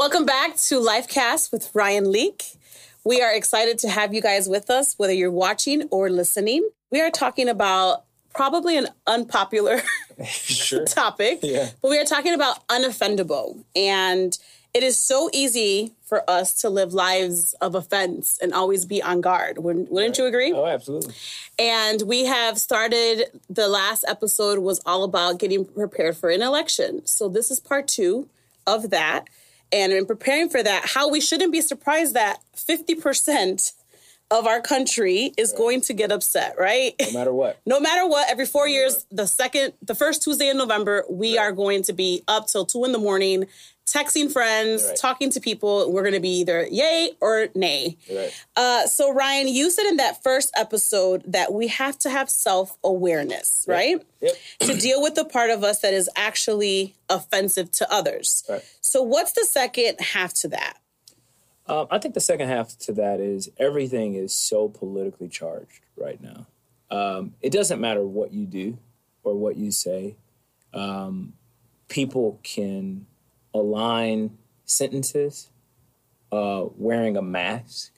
Welcome back to Lifecast with Ryan Leak. We are excited to have you guys with us, whether you're watching or listening. We are talking about probably an unpopular Sure. topic, Yeah. but we are talking about unoffendable. And it is so easy for us to live lives of offense and always be on guard. Wouldn't, wouldn't you agree? Oh, absolutely. And we have started, the last episode was all about getting prepared for an election. So this is part two of that. And in preparing for that, how we shouldn't be surprised that 50% of our country is going to get upset, right? No matter what. no matter what, every four years, the second, the first Tuesday in November, we are going to be up till two in the morning, texting friends, Right. talking to people. We're going to be either yay or nay. Right. Uh, so, Ryan, you said in that first episode that we have to have self awareness, right? Yep. to deal with the part of us that is actually offensive to others. Right. So, what's the second half to that? Um, I think the second half to that is everything is so politically charged right now. Um, it doesn't matter what you do or what you say. Um, people can align sentences uh, wearing a mask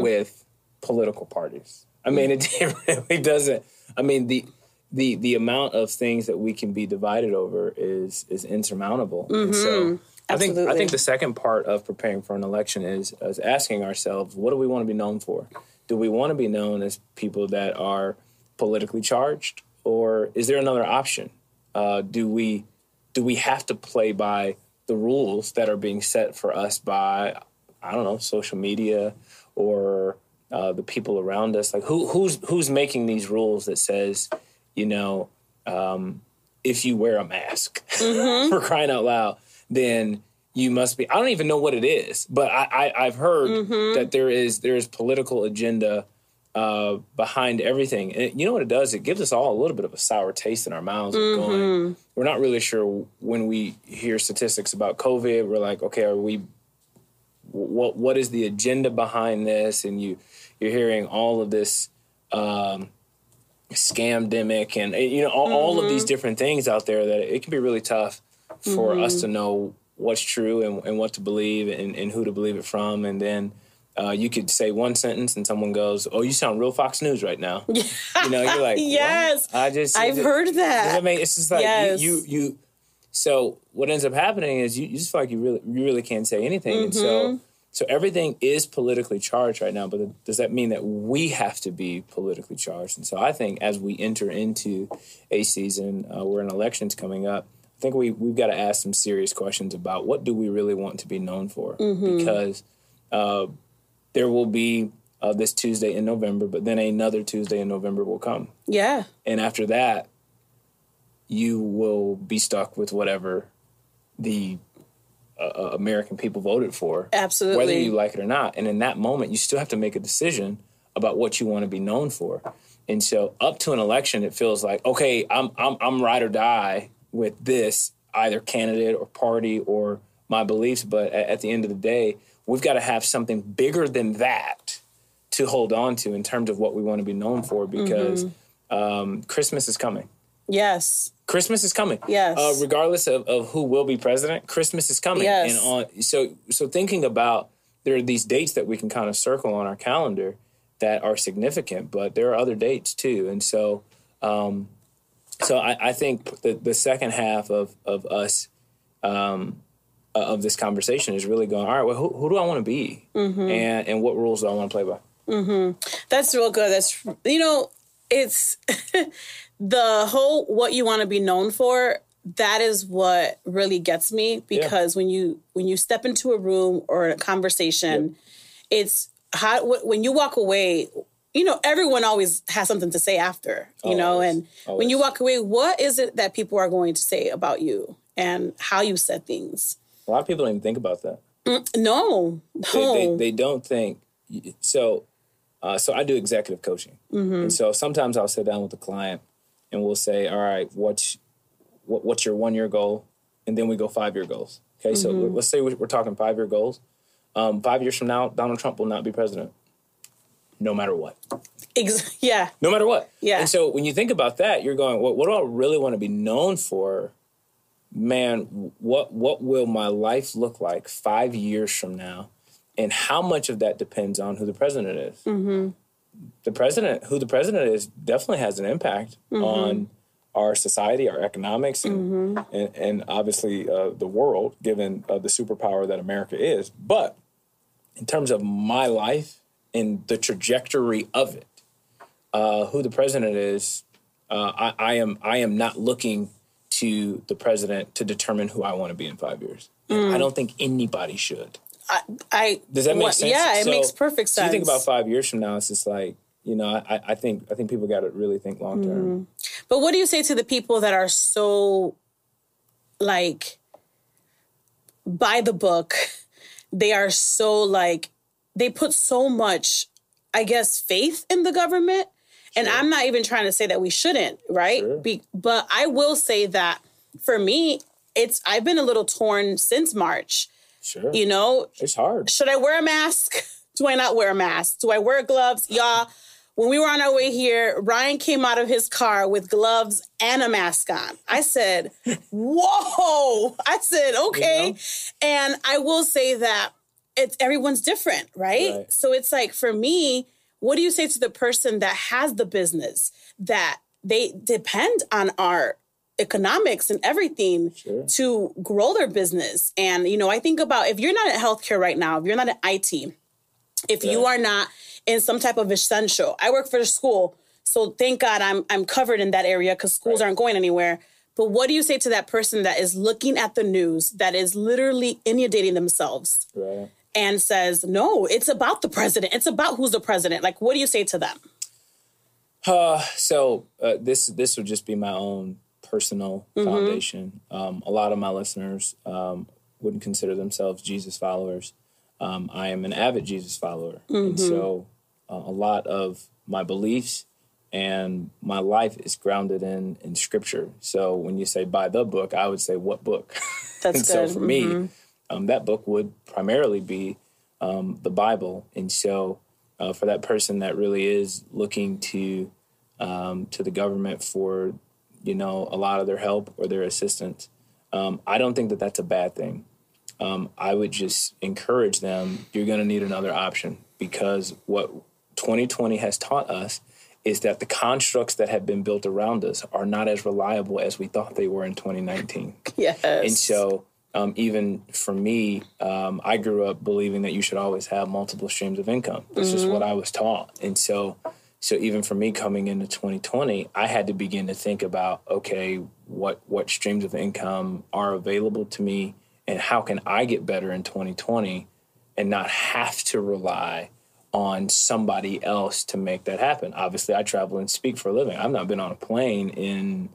with political parties. I mean, it, it really doesn't. I mean, the the the amount of things that we can be divided over is is insurmountable. And so I think I think the second part of preparing for an election is, is asking ourselves, what do we want to be known for? Do we want to be known as people that are politically charged, or is there another option? Uh, do we do we have to play by the rules that are being set for us by I don't know social media or uh, the people around us? Like who who's who's making these rules that says you know um, if you wear a mask for crying out loud, then you must be. I don't even know what it is, but I, I I've heard that there is there is political agenda uh, behind everything. And it- you know what it does? It gives us all a little bit of a sour taste in our mouths. Of going, we're not really sure when we hear statistics about COVID. We're like, okay, are we? What what is the agenda behind this? And you you're hearing all of this. Um, scamdemic and you know all, all of these different things out there that it can be really tough for us to know what's true and, and what to believe and, and who to believe it from and then uh, you could say one sentence and someone goes oh you sound real fox news right now you know you're like Yes. "What?" i just I've heard that. that make it's just like Yes. you, you you so what ends up happening is you, you just feel like you really you really can't say anything and Mm-hmm. so so everything is politically charged right now but does that mean that we have to be politically charged and so i think as we enter into a season uh, where an election's coming up i think we, we've got to ask some serious questions about what do we really want to be known for Mm-hmm. because uh, there will be uh, this tuesday in november but then another tuesday in november will come Yeah. and after that you will be stuck with whatever the uh, uh, american people voted for Absolutely. whether you like it or not and in that moment you still have to make a decision about what you want to be known for and so up to an election it feels like okay i'm i'm, I'm ride or die with this either candidate or party or my beliefs but at, at the end of the day we've got to have something bigger than that to hold on to in terms of what we want to be known for because um, christmas is coming Yes. Christmas is coming. Yes. Uh, regardless of, of who will be president, Christmas is coming. Yes. And on so so thinking about there are these dates that we can kind of circle on our calendar that are significant, but there are other dates too. And so um, so I, I think the the second half of of us um, of this conversation is really going, all right, well, who, who do I want to be? Mm-hmm. And and what rules do I want to play by? That's real good. That's you know, it's the whole what you want to be known for. That is what really gets me because when you when you step into a room or a conversation, it's how when you walk away. You know, everyone always has something to say after. You know, Always. and when you walk away, what is it that people are going to say about you and how you said things? A lot of people don't even think about that. No, they, no. they, they don't think so uh, so i do executive coaching. And so sometimes i'll sit down with a client and we'll say all right what's what, what's your one year goal? And then we go five year goals. Okay so let's say we're we're talking five year goals. Um, five years from now donald trump will not be president. No matter what. Ex- yeah, no matter what. Yeah. and so when you think about that you're going well, what do i really want to be known for man, what what will my life look like five years from now, and how much of that depends on who the president is. Mm-hmm. The president, who the president is, definitely has an impact mm-hmm. on our society, our economics, and mm-hmm. and, and, obviously uh, the world, given uh, the superpower that America is. But in terms of my life and the trajectory of it, uh, who the president is, uh, I, I, am I am not looking to the president to determine who I want to be in five years. Mm. I don't think anybody should. I, I does that make sense? Yeah, it so, makes perfect sense. So you think about five years from now, it's just like you know, I, I think I think people got to really think long term. Mm. But what do you say to the people that are so like by the book? They are so like they put so much, I guess, faith in the government. And I'm not even trying to say that we shouldn't, right? Sure. Be, but I will say that for me, it's I've been a little torn since March. Sure. You know, it's hard. Should I wear a mask? Do I not wear a mask? Do I wear gloves? Y'all, when we were on our way here, Ryan came out of his car with gloves and a mask on. I said, Whoa. I said, okay. You know? And I will say that it's everyone's different, right? right? So it's like for me, what do you say to the person that has the business that they depend on our economics and everything sure. to grow their business? And you know, I think about if you're not in healthcare right now, if you're not in IT, if you are not in some type of essential, I work for the school, so thank God I'm I'm covered in that area because schools right. aren't going anywhere. But what do you say to that person that is looking at the news that is literally inundating themselves? Right and says, no, it's about the president. It's about who's the president. Like, what do you say to them? Uh, so uh, this this would just be my own personal mm-hmm. foundation. Um, a lot of my listeners um, wouldn't consider themselves Jesus followers. Um, I am an avid Jesus follower, mm-hmm. and so uh, a lot of my beliefs and my life is grounded in in Scripture. So when you say by the book, I would say what book? That's good. So for mm-hmm. me um, that book would primarily be um, the Bible. And so, uh, for that person that really is looking to um, to the government for you know a lot of their help or their assistance, um, I don't think that that's a bad thing. Um, I would just encourage them. You're going to need another option because what 2020 has taught us is that the constructs that have been built around us are not as reliable as we thought they were in 2019. Yes. And so um, even for me, um, I grew up believing that you should always have multiple streams of income. This mm-hmm. is what I was taught, and so so even for me coming into 2020, I had to begin to think about okay, what what streams of income are available to me, and how can I get better in 2020, and not have to rely on somebody else to make that happen. Obviously, I travel and speak for a living. I've not been on a plane in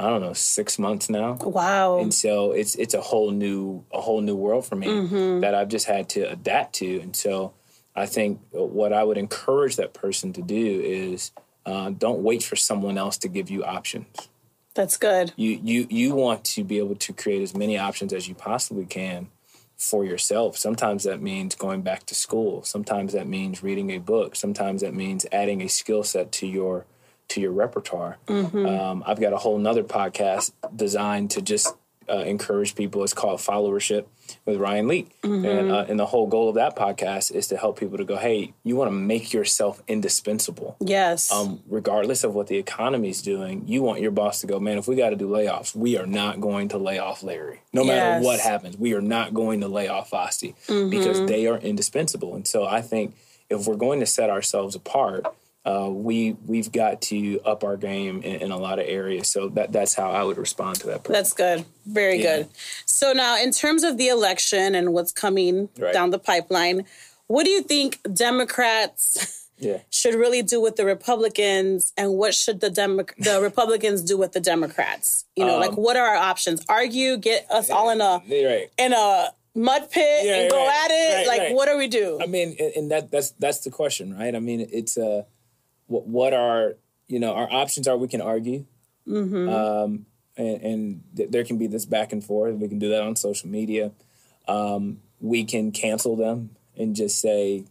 I don't know six months now. Wow! And so it's it's a whole new a whole new world for me mm-hmm. that I've just had to adapt to. And so I think what I would encourage that person to do is uh, don't wait for someone else to give you options. That's good. You you you want to be able to create as many options as you possibly can for yourself. Sometimes that means going back to school. Sometimes that means reading a book. Sometimes that means adding a skill set to your to your repertoire. Mm-hmm. Um, I've got a whole nother podcast designed to just uh, encourage people. It's called Followership with Ryan Leak, mm-hmm. and uh, and the whole goal of that podcast is to help people to go, hey, you want to make yourself indispensable. Yes. Um, regardless of what the economy is doing, you want your boss to go, man. If we got to do layoffs, we are not going to lay off Larry. No matter yes. what happens, we are not going to lay off Vasti mm-hmm. because they are indispensable. And so I think if we're going to set ourselves apart uh, we we've got to up our game in, in, a lot of areas. So that that's how I would respond to that. Person. That's good, very yeah. good. So now, in terms of the election and what's coming right. down the pipeline, what do you think Democrats? Yeah. should really do with the Republicans, and what should the Demo- the Republicans do with the Democrats? You know, um, like what are our options? Argue, get us all in a right. in a mud pit yeah, and go right, at it. Like, what do we do? I mean, and that that's that's the question, right? I mean, it's uh what what are you know our options are we can argue mm-hmm. um, and, and th- there can be this back and forth we can do that on social media um, we can cancel them and just say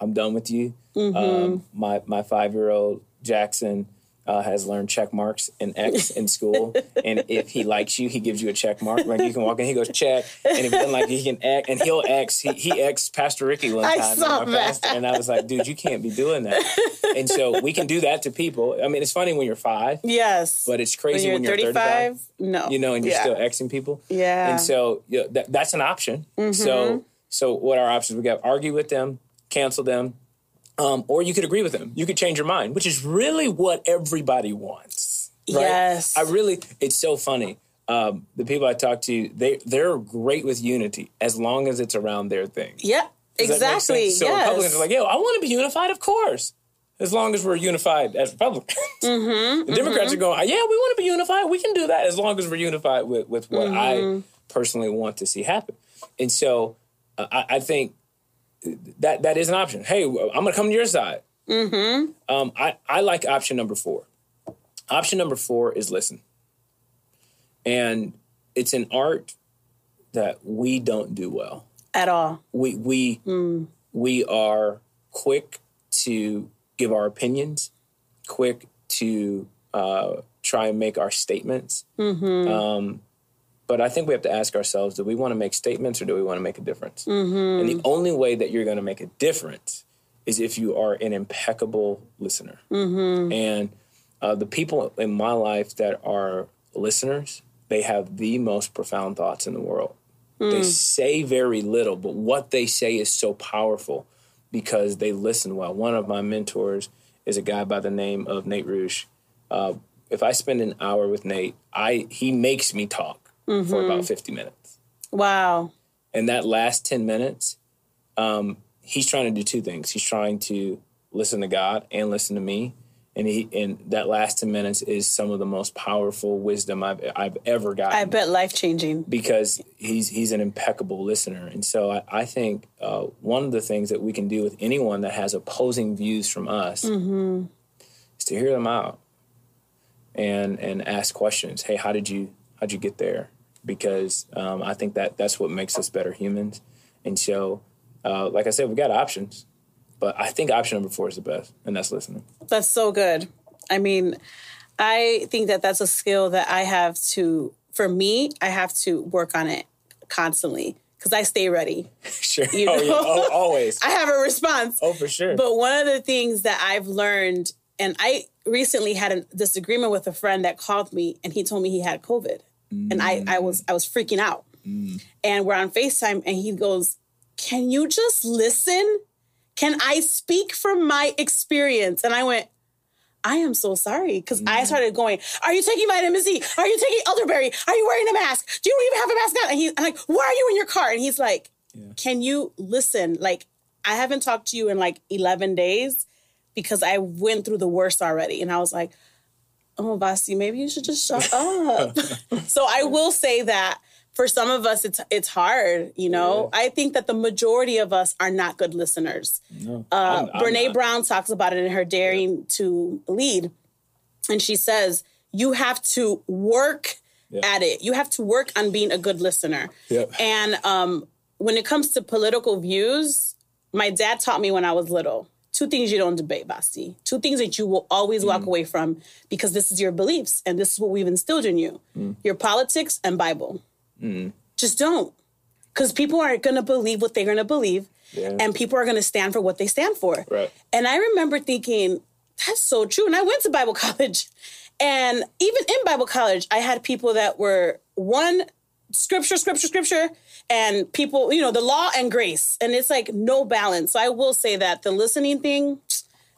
i'm done with you mm-hmm. um, my my five year old jackson uh, has learned check marks and X in school, and if he likes you, he gives you a check mark. Like you can walk in, he goes check, and if he doesn't like you, he can X, and he'll X. He, he X Pastor Ricky one time. I saw pastor, that. and I was like, dude, you can't be doing that. And so we can do that to people. I mean, it's funny when you're five, Yes. but it's when crazy you're when you're 35, 35 no. you know, and you're Yeah. still Xing people. Yeah. Mm-hmm. And so you know, that, that's an option. So so what are our options? We got argue with them, cancel them, um, or you could agree with them. You could change your mind, which is really what everybody wants. Right? Yes. I really. It's so funny. Um, the people I talk to, they they're great with unity as long as it's around their thing. Yeah, Does exactly. So yes. Republicans are like, yo, I want to be unified, of course. As long as we're unified as Republicans. Mm-hmm, the Democrats are going, yeah, we want to be unified. We can do that as long as we're unified with, with what Mm-hmm. I personally want to see happen. And so uh, I, I think that that is an option. Hey, I'm going to come to your side. Mm-hmm. Um, I, I like option number four. Option number four is listen. And it's an art that we don't do well At all. we we we are quick to give our opinions, quick to uh, try and make our statements. Um, but I think we have to ask ourselves: Do we want to make statements or do we want to make a difference? And the only way that you're going to make a difference is if you are an impeccable listener. And uh, the people in my life that are listeners, they have the most profound thoughts in the world. They say very little, but what they say is so powerful because they listen well. One of my mentors is a guy by the name of Nate Rouge. Uh, if I spend an hour with Nate, I he makes me talk for about 50 minutes. Wow. And that last 10 minutes, um, he's trying to do two things. He's trying to listen to God and listen to me. And he and that last 10 minutes is some of the most powerful wisdom I've I've ever gotten I bet life changing. because he's he's an impeccable listener. And so I, I think uh, one of the things that we can do with anyone that has opposing views from us is to hear them out and and ask questions. Hey, how did you how'd you get there? Because um, I think that that's what makes us better humans. And so, uh, like I said, we got options, but I think option number four is the best, and that's listening. That's so good. I mean, I think that that's a skill that I have to, for me, I have to work on it constantly because I stay ready. Sure. You oh, yeah. know? oh, always. I have a response. oh, for sure. But one of the things that I've learned, and I recently had a disagreement with a friend that called me and he told me he had COVID. And I, I was I was freaking out. And we're on FaceTime and he goes, Can you just listen? Can I speak from my experience? And I went, I am so sorry. Because I mm. started going, Are you taking vitamin C? Are you taking elderberry? Are you wearing a mask? Do you even have a mask on? And he's I'm like, Why are you in your car? And he's like, Can you listen? Like, I haven't talked to you in like 11 days because I went through the worst already. And I was like, Oh, Vasti, maybe you should just shut up. so I will say that for some of us, it's it's hard. You know, I think that the majority of us are not good listeners. no, Uh, I'm- I'm Brene not. Brown talks about it in her Daring to Lead. And she says, you have to work at it. You have to work on being a good listener. Yep. And um, when it comes to political views, my dad taught me when I was little two things you don't debate, Vasti. Two things that you will always Mm. walk away from because this is your beliefs and this is what we've instilled in you Mm. your politics and Bible. Just don't. Because people aren't going to believe what they're going to believe, Yeah. and people are going to stand for what they stand for. Right. And I remember thinking, that's so true. And I went to Bible college. And even in Bible college, I had people that were one scripture, scripture, scripture, and people, you know, the law and grace. And it's like no balance. So I will say that the listening thing,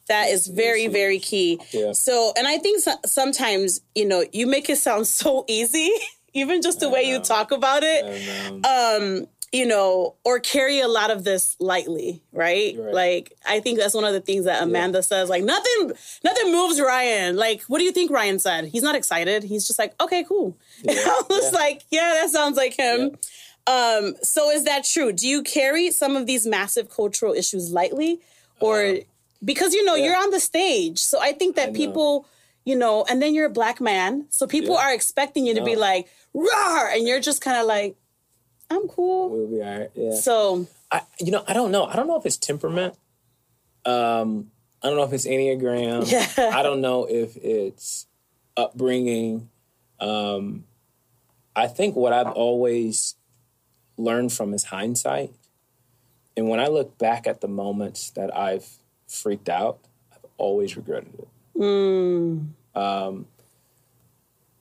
that is very, very key. Yeah. So, and I think so- sometimes, you know, you make it sound so easy, even just the way you talk about it um, you know, or carry a lot of this lightly, right? Right. Like I think that's one of the things that Amanda says. Like nothing, nothing moves Ryan. Like, what do you think Ryan said? He's not excited. He's just like, okay, cool. And I was yeah. like, yeah, that sounds like him. Um, so is that true? Do you carry some of these massive cultural issues lightly, or because you know you're on the stage? So I think that know. people, you know, and then you're a black man, so people Yeah. are expecting you to be like, "Roar," and you're just kind of like, I'm cool. we'll be all right. Yeah. So I, you know, I don't know. I don't know if it's temperament. Um, I don't know if it's Enneagram. Yeah. I don't know if it's upbringing. Um, I think what I've always learned from is hindsight. And when I look back at the moments that I've freaked out, I've always regretted it. Um,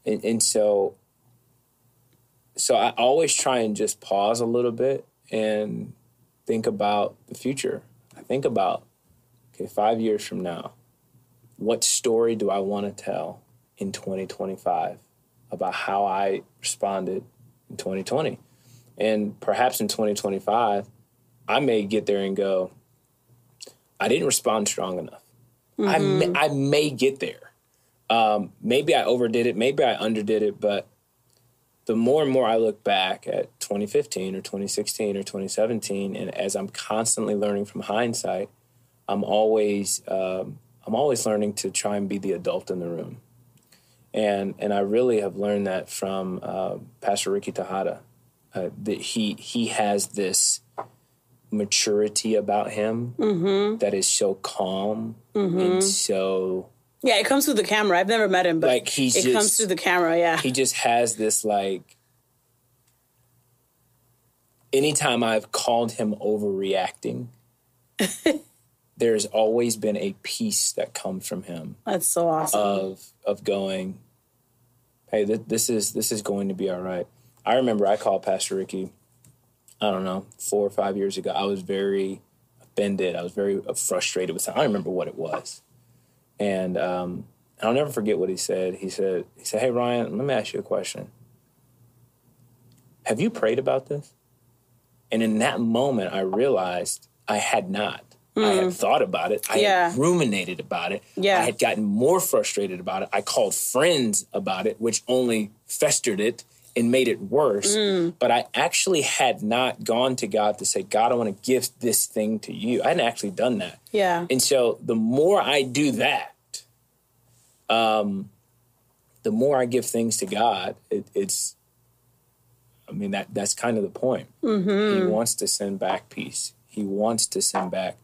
and, and so, so I always try and just pause a little bit and think about the future. I think about, okay, five years from now, what story do I want to tell in 2025 about how I responded in 2020? And perhaps in 2025, I may get there and go, I didn't respond strong enough. I, may, I may get there. Um, maybe I overdid it, maybe I underdid it, but the more and more I look back at 2015 or 2016 or 2017, and as I'm constantly learning from hindsight, I'm always um, I'm always learning to try and be the adult in the room, and and I really have learned that from uh, Pastor Ricky Texada. Uh, that he he has this maturity about him that is so calm and so Yeah, it comes through the camera. I've never met him, but Like, he's it just- comes through the camera. Yeah. he just has this like anytime I've called him overreacting, there's always been a peace that comes from him That's so awesome. of of going, hey, th- this is this is going to be all right. I remember I called Pastor Ricky, I don't know, four or five years ago. I was very offended. I was very frustrated with something. I don't remember what it was, and um, I'll never forget what he said. He said, he said, hey Ryan, let me ask you a question. Have you prayed about this? And in that moment, I realized I had not. I had thought about it. I Yeah. had ruminated about it. Yeah. I had gotten more frustrated about it. I called friends about it, which only festered it and made it worse. But I actually had not gone to God to say, God, I want to give this thing to you. I hadn't actually done that. yeah. And so the more I do that, um, the more I give things to God, it, it's, I mean, that that's kind of the point. He wants to send back peace. He wants to send back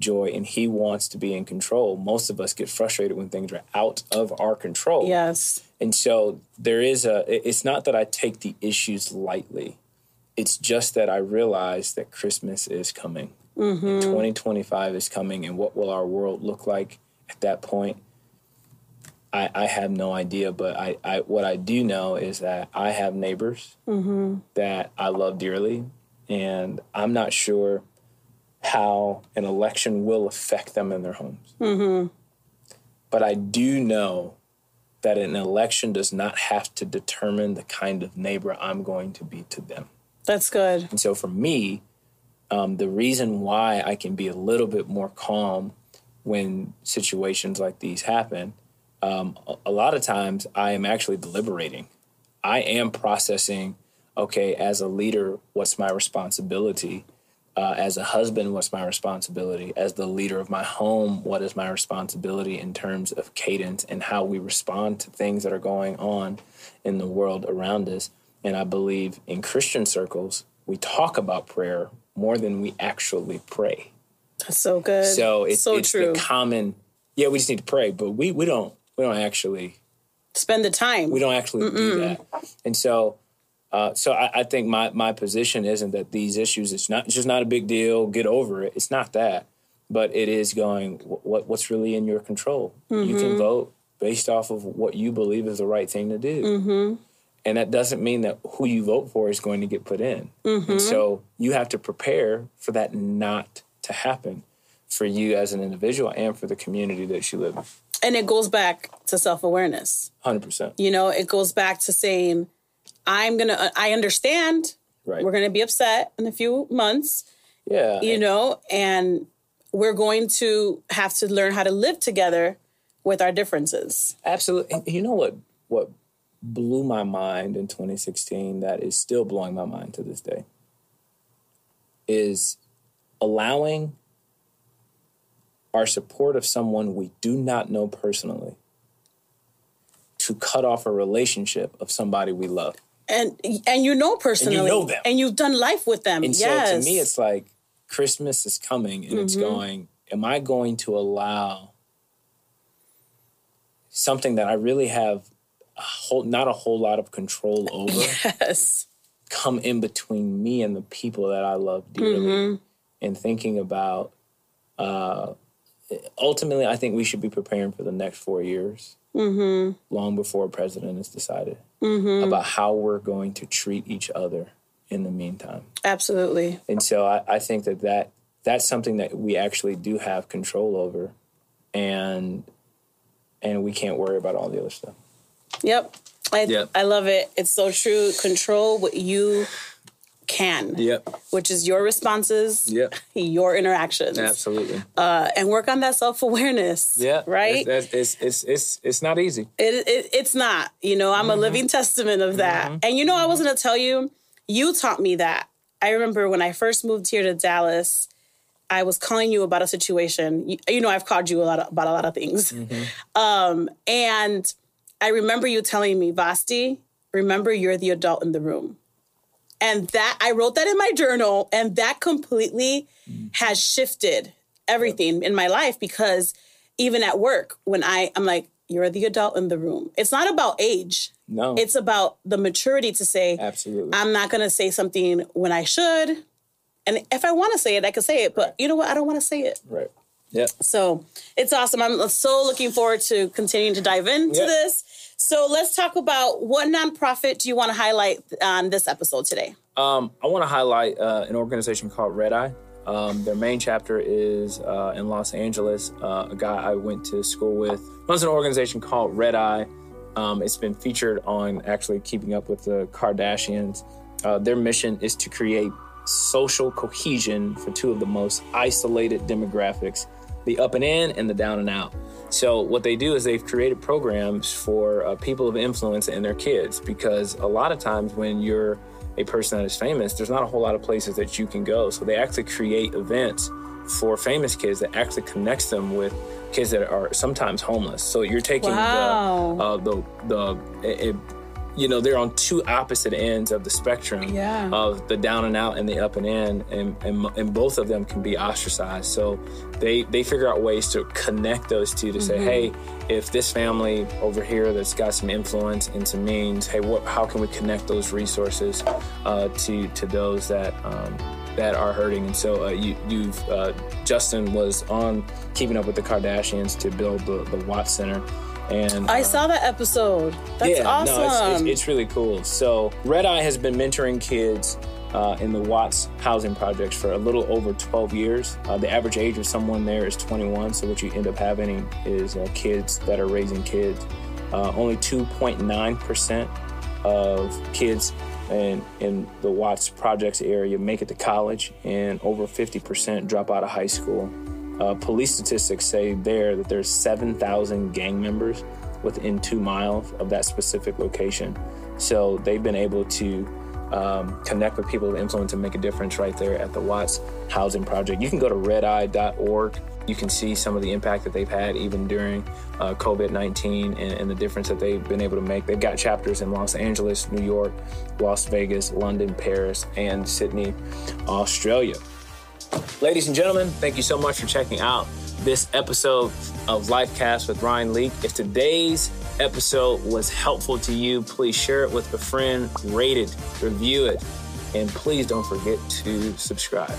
joy and he wants to be in control. Most of us get frustrated when things are out of our control. Yes. And so there is a, it's not that I take the issues lightly. It's just that I realize that Christmas is coming. Mm-hmm. And 2025 is coming. And what will our world look like at that point? I, I have no idea. But I, I, what I do know is that I have neighbors mm-hmm. that I love dearly. And I'm not sure how an election will affect them in their homes. But I do know that an election does not have to determine the kind of neighbor I'm going to be to them. That's good. And so for me, um, the reason why I can be a little bit more calm when situations like these happen, um, a, a lot of times I am actually deliberating. I am processing, okay, as a leader, what's my responsibility? Uh, as a husband, what's my responsibility? As the leader of my home, what is my responsibility in terms of cadence and how we respond to things that are going on in the world around us? And I believe in Christian circles, we talk about prayer more than we actually pray. That's so good. So it's, so it's true. the common, yeah, we just need to pray, but we, we don't we don't actually Spend the time. we don't actually do that. And so, uh, so I, I think my my position isn't that these issues. It's not it's just not a big deal. Get over it. It's not that, but it is going. What what's really in your control? You can mm-hmm. vote based off of what you believe is the right thing to do. Mm-hmm. And that doesn't mean that who you vote for is going to get put in. And mm-hmm. so you have to prepare for that not to happen for you as an individual and for the community that you live in. and it goes back to self awareness. 100%. You know, it goes back to saying, I'm going to, uh, I understand Right. we're going to be upset in a few months, yeah. you know, and we're going to have to learn how to live together with our differences. Absolutely. And you know what what blew my mind in 2016 that is still blowing my mind to this day is allowing our support of someone we do not know personally to cut off a relationship of somebody we love. And and you know personally, you know them. and you've done life with them. And yes. so to me, it's like Christmas is coming and it's Mm-hmm. going, am I going to allow something that I really have a whole, not a whole lot of control over Yes. come in between me and the people that I love dearly? And thinking about, uh, ultimately, I think we should be preparing for the next four years, Mm-hmm. long before a president is decided, mm-hmm. about how we're going to treat each other in the meantime. Absolutely. And so I, I think that, that that's something that we actually do have control over, and and we can't worry about all the other stuff. Yep. I, Yep. I love it. It's so true. Control what you can, Yep. which is your responses, Yep. your interactions, Absolutely. uh, and work on that self awareness. Yeah. Right? It's, it's, it's, it's, it's not easy. It, it, it's not. You know, I'm a Mm-hmm. living testament of that. And you know, I was going to tell you, you taught me that. I remember when I first moved here to Dallas, I was calling you about a situation. You, you know, I've called you a lot about a lot of things. Mm-hmm. Um, and I remember you telling me, Vasti, remember you're the adult in the room. And that I wrote that in my journal, and that completely has shifted everything in my life because even at work, when I I'm like, you're the adult in the room. It's not about age. No. It's about the maturity to say, absolutely. I'm not gonna say something when I should. And if I want to say it, I can say it. But you know what? I don't want to say it. right. Yeah. So it's awesome. I'm so looking forward to continuing to dive into Yeah. this. So let's talk about what nonprofit do you want to highlight on this episode today? Um, I want to highlight uh, an organization called Red Eye. Um, their main chapter is uh, in Los Angeles. Uh, a guy I went to school with runs an organization called Red Eye. Um, it's been featured on actually Keeping Up with the Kardashians. Uh, their mission is to create social cohesion for two of the most isolated demographics the up and in and the down and out. So, what they do is they've created programs for uh, people of influence and their kids because a lot of times when you're a person that is famous, there's not a whole lot of places that you can go. So, they actually create events for famous kids that actually connects them with kids that are sometimes homeless. So, you're taking Wow. the, uh, the, the, it, it- you know, they're on two opposite ends of the spectrum Yeah. of the down and out and the up and in, and, and, and both of them can be ostracized. So they, they figure out ways to connect those two to say, hey, if this family over here that's got some influence and some means, hey, what, how can we connect those resources uh, to to those that um, that are hurting? And so uh, you, you've uh, Justin was on Keeping Up with the Kardashians to build the, the Watts Center. And I uh, saw that episode. That's awesome. no, it's, it's, it's really cool. So, Red Eye has been mentoring kids uh, in the Watts housing projects for a little over 12 years. Uh, the average age of someone there is 21. So, what you end up having is uh, kids that are raising kids. Uh, only 2.9% of kids in, in the Watts projects area make it to college, and over 50% drop out of high school. Uh, police statistics say there that there's 7,000 gang members within two miles of that specific location. So they've been able to um, connect with people of influence and make a difference right there at the Watts Housing Project. You can go to redeye.org. You can see some of the impact that they've had even during uh, COVID 19 and, and the difference that they've been able to make. They've got chapters in Los Angeles, New York, Las Vegas, London, Paris, and Sydney, Australia. Ladies and gentlemen, thank you so much for checking out this episode of Lifecast with Ryan Leak. If today's episode was helpful to you, please share it with a friend, rate it, review it, and please don't forget to subscribe.